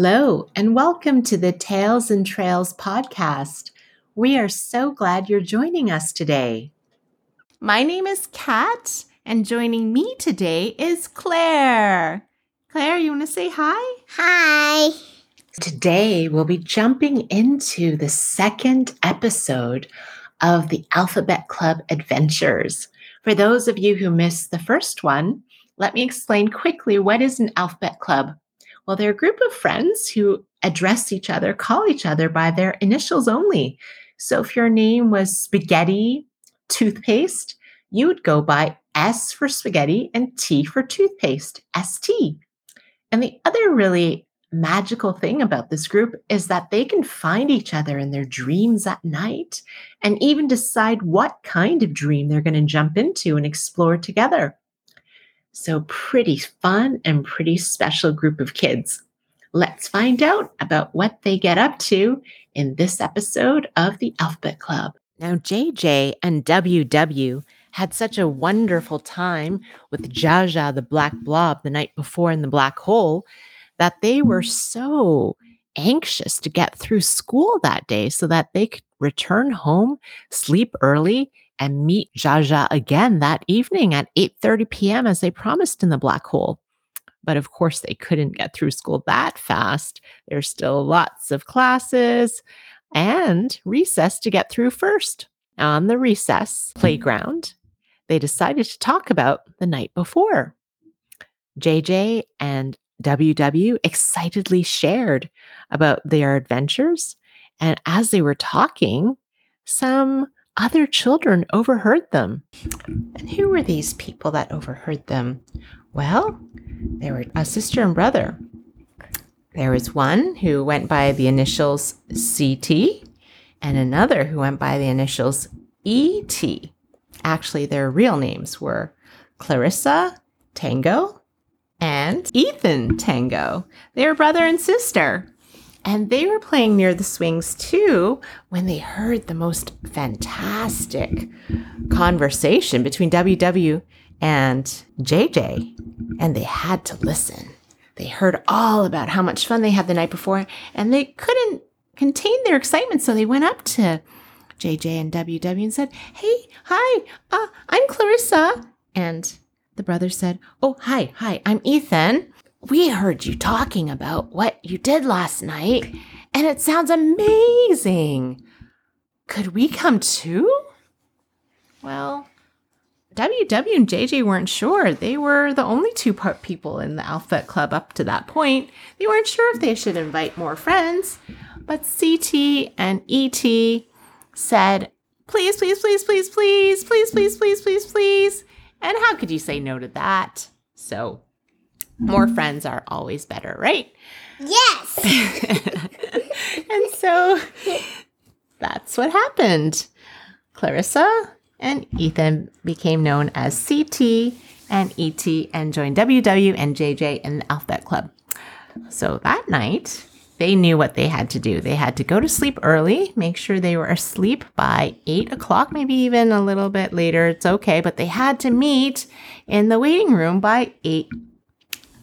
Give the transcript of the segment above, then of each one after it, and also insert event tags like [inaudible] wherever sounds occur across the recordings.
Hello, and welcome to the Tales and Trails podcast. We are so glad you're joining us today. My name is Kat, and joining me today is Claire. Claire, you want to say hi? Hi. Today, we'll be jumping into the second episode of the Alphabet Club Adventures. For those of you who missed the first one, let me explain quickly what is an Alphabet Club. Well, they're a group of friends who address each other, call each other by their initials only. So if your name was spaghetti toothpaste, you would go by S for spaghetti and T for toothpaste, ST. And the other really magical thing about this group is that they can find each other in their dreams at night and even decide what kind of dream they're going to jump into and explore together. So, pretty fun and pretty special group of kids. Let's find out about what they get up to in this episode of the Alphabet Club. Now, JJ and WW had such a wonderful time with Zhaja the black blob the night before in the black hole that they were so anxious to get through school that day so that they could return home, sleep early, and meet Zhaja again that evening at 8:30 p.m. as they promised in the black hole. But of course, they couldn't get through school that fast. There's still lots of classes and recess to get through first. On the recess playground, they decided to talk about the night before. JJ and WW excitedly shared about their adventures. And as they were talking, some other children overheard them. And who were these people that overheard them? Well, they were a sister and brother. There was one who went by the initials CT and another who went by the initials ET. Actually, their real names were Clarissa Tango and Ethan Tango. They were brother and sister. And they were playing near the swings too when they heard the most fantastic conversation between WW and JJ. And they had to listen. They heard all about how much fun they had the night before, and they couldn't contain their excitement. So they went up to JJ and WW and said, Hey, hi, uh, I'm Clarissa. And the brother said, Oh, hi, hi, I'm Ethan. We heard you talking about what you did last night, and it sounds amazing. Could we come too? Well, WW and JJ weren't sure. They were the only two part people in the Alphabet Club up to that point. They weren't sure if they should invite more friends, but CT and ET said, please, please, please, please, please, please, please, please, please, please. And how could you say no to that? So more mm-hmm. friends are always better, right? Yes. [laughs] and so that's what happened. Clarissa and Ethan became known as CT and ET and joined WW and JJ in the Alphabet Club. So that night, they knew what they had to do. They had to go to sleep early, make sure they were asleep by eight o'clock, maybe even a little bit later. It's okay, but they had to meet in the waiting room by eight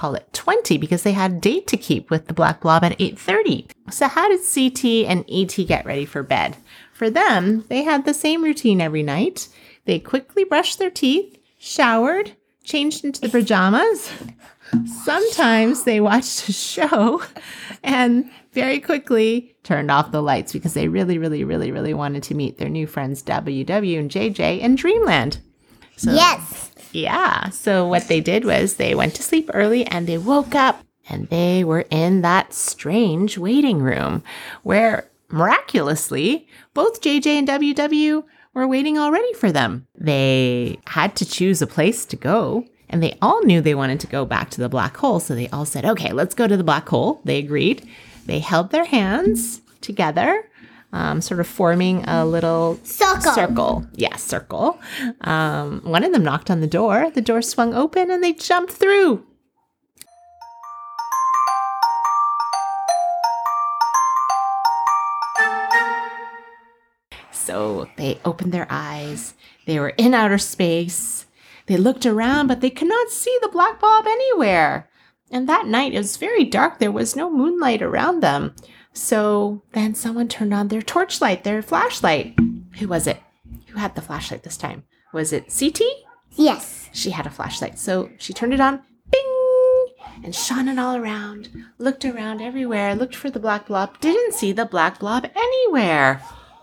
call it 20 because they had a date to keep with the black blob at 8:30. So how did CT and ET get ready for bed? For them, they had the same routine every night. They quickly brushed their teeth, showered, changed into the pajamas. Sometimes they watched a show and very quickly turned off the lights because they really, really, really, really wanted to meet their new friends WW and JJ in Dreamland. So, yes. Yeah. So what they did was they went to sleep early and they woke up and they were in that strange waiting room where miraculously both JJ and WW were waiting already for them. They had to choose a place to go and they all knew they wanted to go back to the black hole. So they all said, okay, let's go to the black hole. They agreed. They held their hands together um, sort of forming a little circle. Circle. Yeah, circle. Um, one of them knocked on the door. The door swung open and they jumped through. So they opened their eyes. They were in outer space. They looked around, but they could not see the black blob anywhere. And that night it was very dark. There was no moonlight around them. So then someone turned on their torchlight, their flashlight. Who was it? Who had the flashlight this time? Was it CT? Yes. She had a flashlight. So she turned it on, bing, and shone it all around. Looked around everywhere, looked for the black blob, didn't see the black blob anywhere.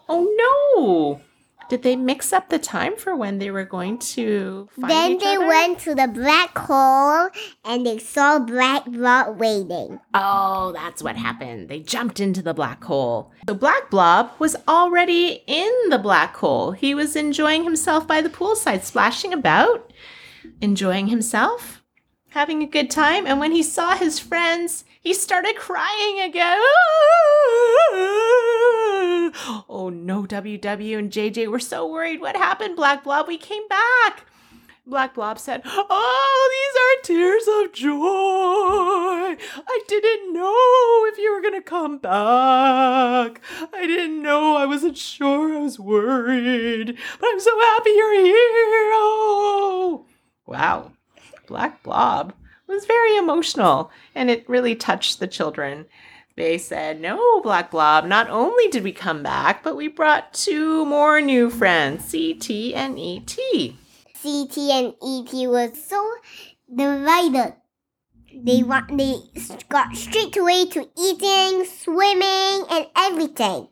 Oh no! Did they mix up the time for when they were going to find then they other? went to the black hole and they saw Black Blob waiting. Oh, that's what happened. They jumped into the black hole. So Black Blob was already in the black hole. He was enjoying himself by the poolside, splashing about, enjoying himself, having a good time. And when he saw his friends, he started crying again. Oh no, WW and JJ were so worried. What happened, Black Blob? We came back. Black Blob said, Oh, these are tears of joy. I didn't know if you were going to come back. I didn't know. I wasn't sure. I was worried. But I'm so happy you're here. Oh. Wow. Black Blob was very emotional and it really touched the children. They said, No, Black Blob, not only did we come back, but we brought two more new friends, CT and E ET. CT and ET was so divided. They want they got straight away to eating, swimming, and everything.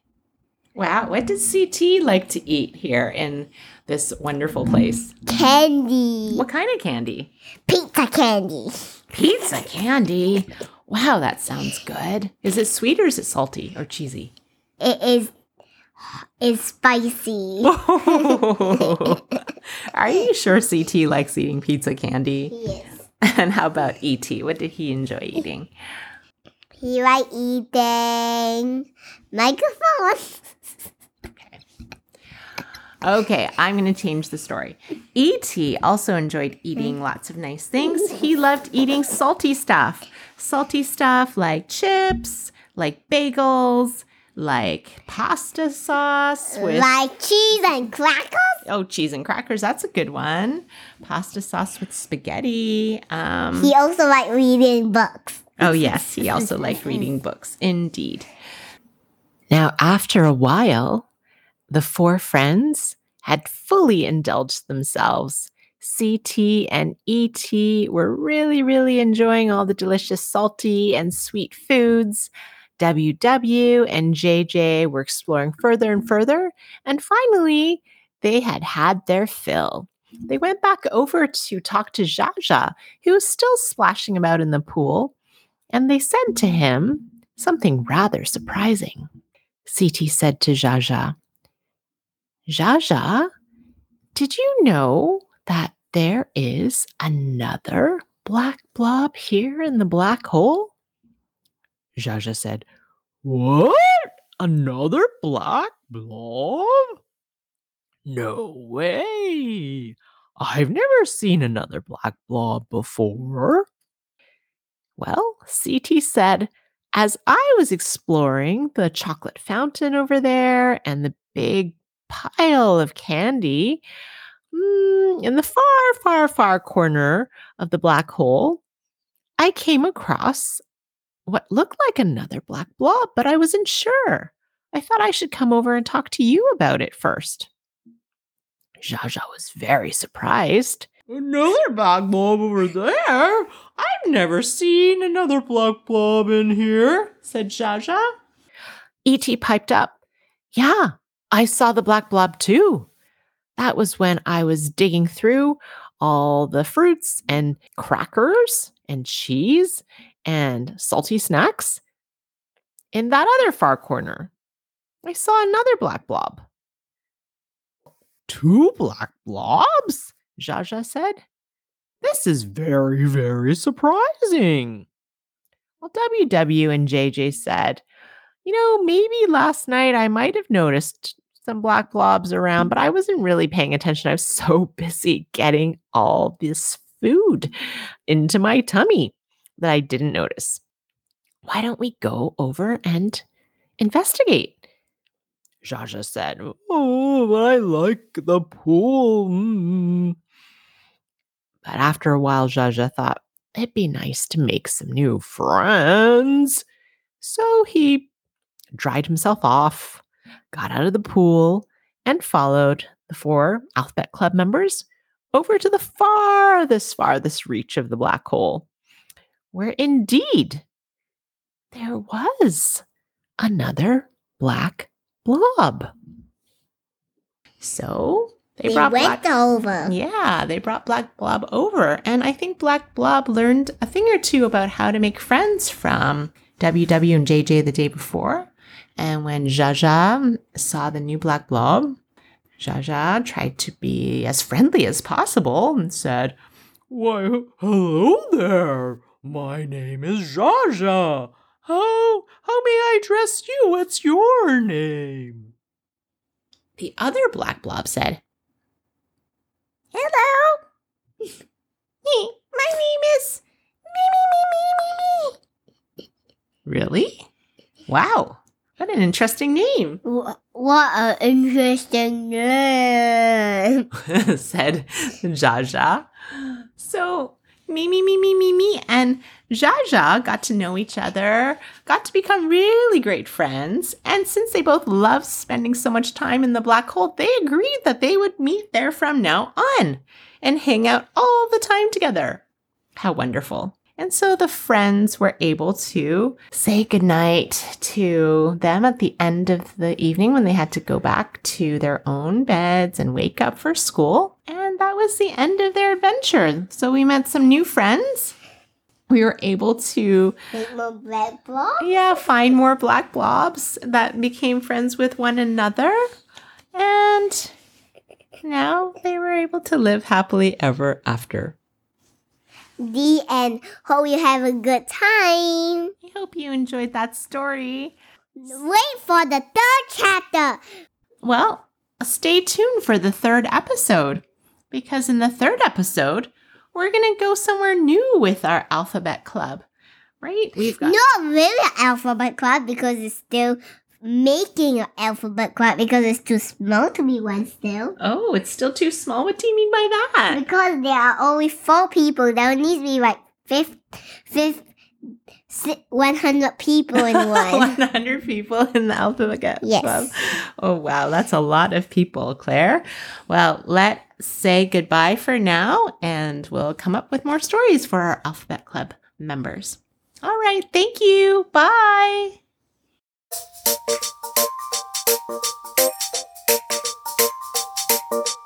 Wow, what does CT like to eat here in this wonderful place? Candy, What kind of candy? pizza candy. Pizza candy. Wow, that sounds good. Is it sweet or is it salty or cheesy? It is is spicy. [laughs] Oh. Are you sure CT likes eating pizza candy? yes. And how about ET? What did he enjoy eating? He like eating microphone. [laughs] Okay, I'm going to change the story. E.T. also enjoyed eating lots of nice things. He loved eating salty stuff. Salty stuff like chips, like bagels, like pasta sauce with like cheese and crackers. oh cheese and crackers. That's a good one. Pasta sauce with spaghetti. Um, He also liked reading books. oh yes, he also liked reading [laughs] books. Indeed. Now, after a while, the four friends had fully indulged themselves. CT and ET were really, really enjoying all the delicious salty and sweet foods. WW and JJ were exploring further and further. And finally, they had had their fill. They went back over to talk to Zhaja, who was still splashing about in the pool. And they said to him something rather surprising. CT said to Zhaja, Zhaja, did you know that there is another black blob here in the black hole? Zhaja said, What? Another black blob? No way. I've never seen another black blob before. Well, CT said, as I was exploring the chocolate fountain over there and the big pile of candy Mm, in the far, far, far corner of the black hole, I came across what looked like another black blob, but I wasn't sure. I thought I should come over and talk to you about it first. Zhaja was very surprised. Another black blob over there? I've never seen another black blob in here, said Zhaja. E.T. E piped up. Yeah, I saw the black blob too. That was when I was digging through all the fruits and crackers and cheese and salty snacks. In that other far corner, I saw another black blob. Two black blobs? Zhaja said. This is very, very surprising. Well, WW and JJ said, you know, maybe last night I might have noticed some black blobs around, but I wasn't really paying attention. I was so [laughs] busy getting all this food into my tummy that I didn't notice. Why don't we go over and investigate? Zhaja said, Oh, but I like the pool. Mm. But after a while, Zhaja thought, it'd be nice to make some new friends. So he dried himself off, got out of the pool, and followed the four Alphabet Club members over to the farthest, farthest reach of the black hole, where indeed there was another black blob. So they, They brought went black over. Yeah, they brought Black Blob over. And I think Black Blob learned a thing or two about how to make friends from WW and JJ the day before. And when Zhaja saw the new Black Blob, Zhaja tried to be as friendly as possible and said, Why, hello there. My name is Zhaja. How, how may I address you? What's your name? The other Black Blob said, Hello. [laughs] My name is me, me, me, me, me. Really? Wow. An interesting name, What an interesting name. [laughs] said Zhaja. So, me, me, me, me, me, me, and Zhaja got to know each other, got to become really great friends. And since they both love spending so much time in the black hole, they agreed that they would meet there from now on and hang out all the time together. How wonderful. And so the friends were able to say goodnight to them at the end of the evening when they had to go back to their own beds and wake up for school. And that was the end of their adventure. So we met some new friends. We were able to more black blob. yeah, find more black blobs that became friends with one another. And now they were able to live happily ever after. The end. Hope you have a good time. I hope you enjoyed that story. Wait for the third chapter. Well, stay tuned for the third episode because in the third episode, we're going to go somewhere new with our alphabet club. Right? We've got Not really alphabet club because it's still making an alphabet club because it's too small to be one still. Oh, it's still too small. What do you mean by that? Because there are only four people. There needs to be like fifth, fifth, 100 people in [laughs] one. 100 people in the alphabet Yes. club. Oh, wow. That's a lot of people, Claire. Well, let's say goodbye for now, and we'll come up with more stories for our alphabet club members. All right. Thank you. Bye. Thank you.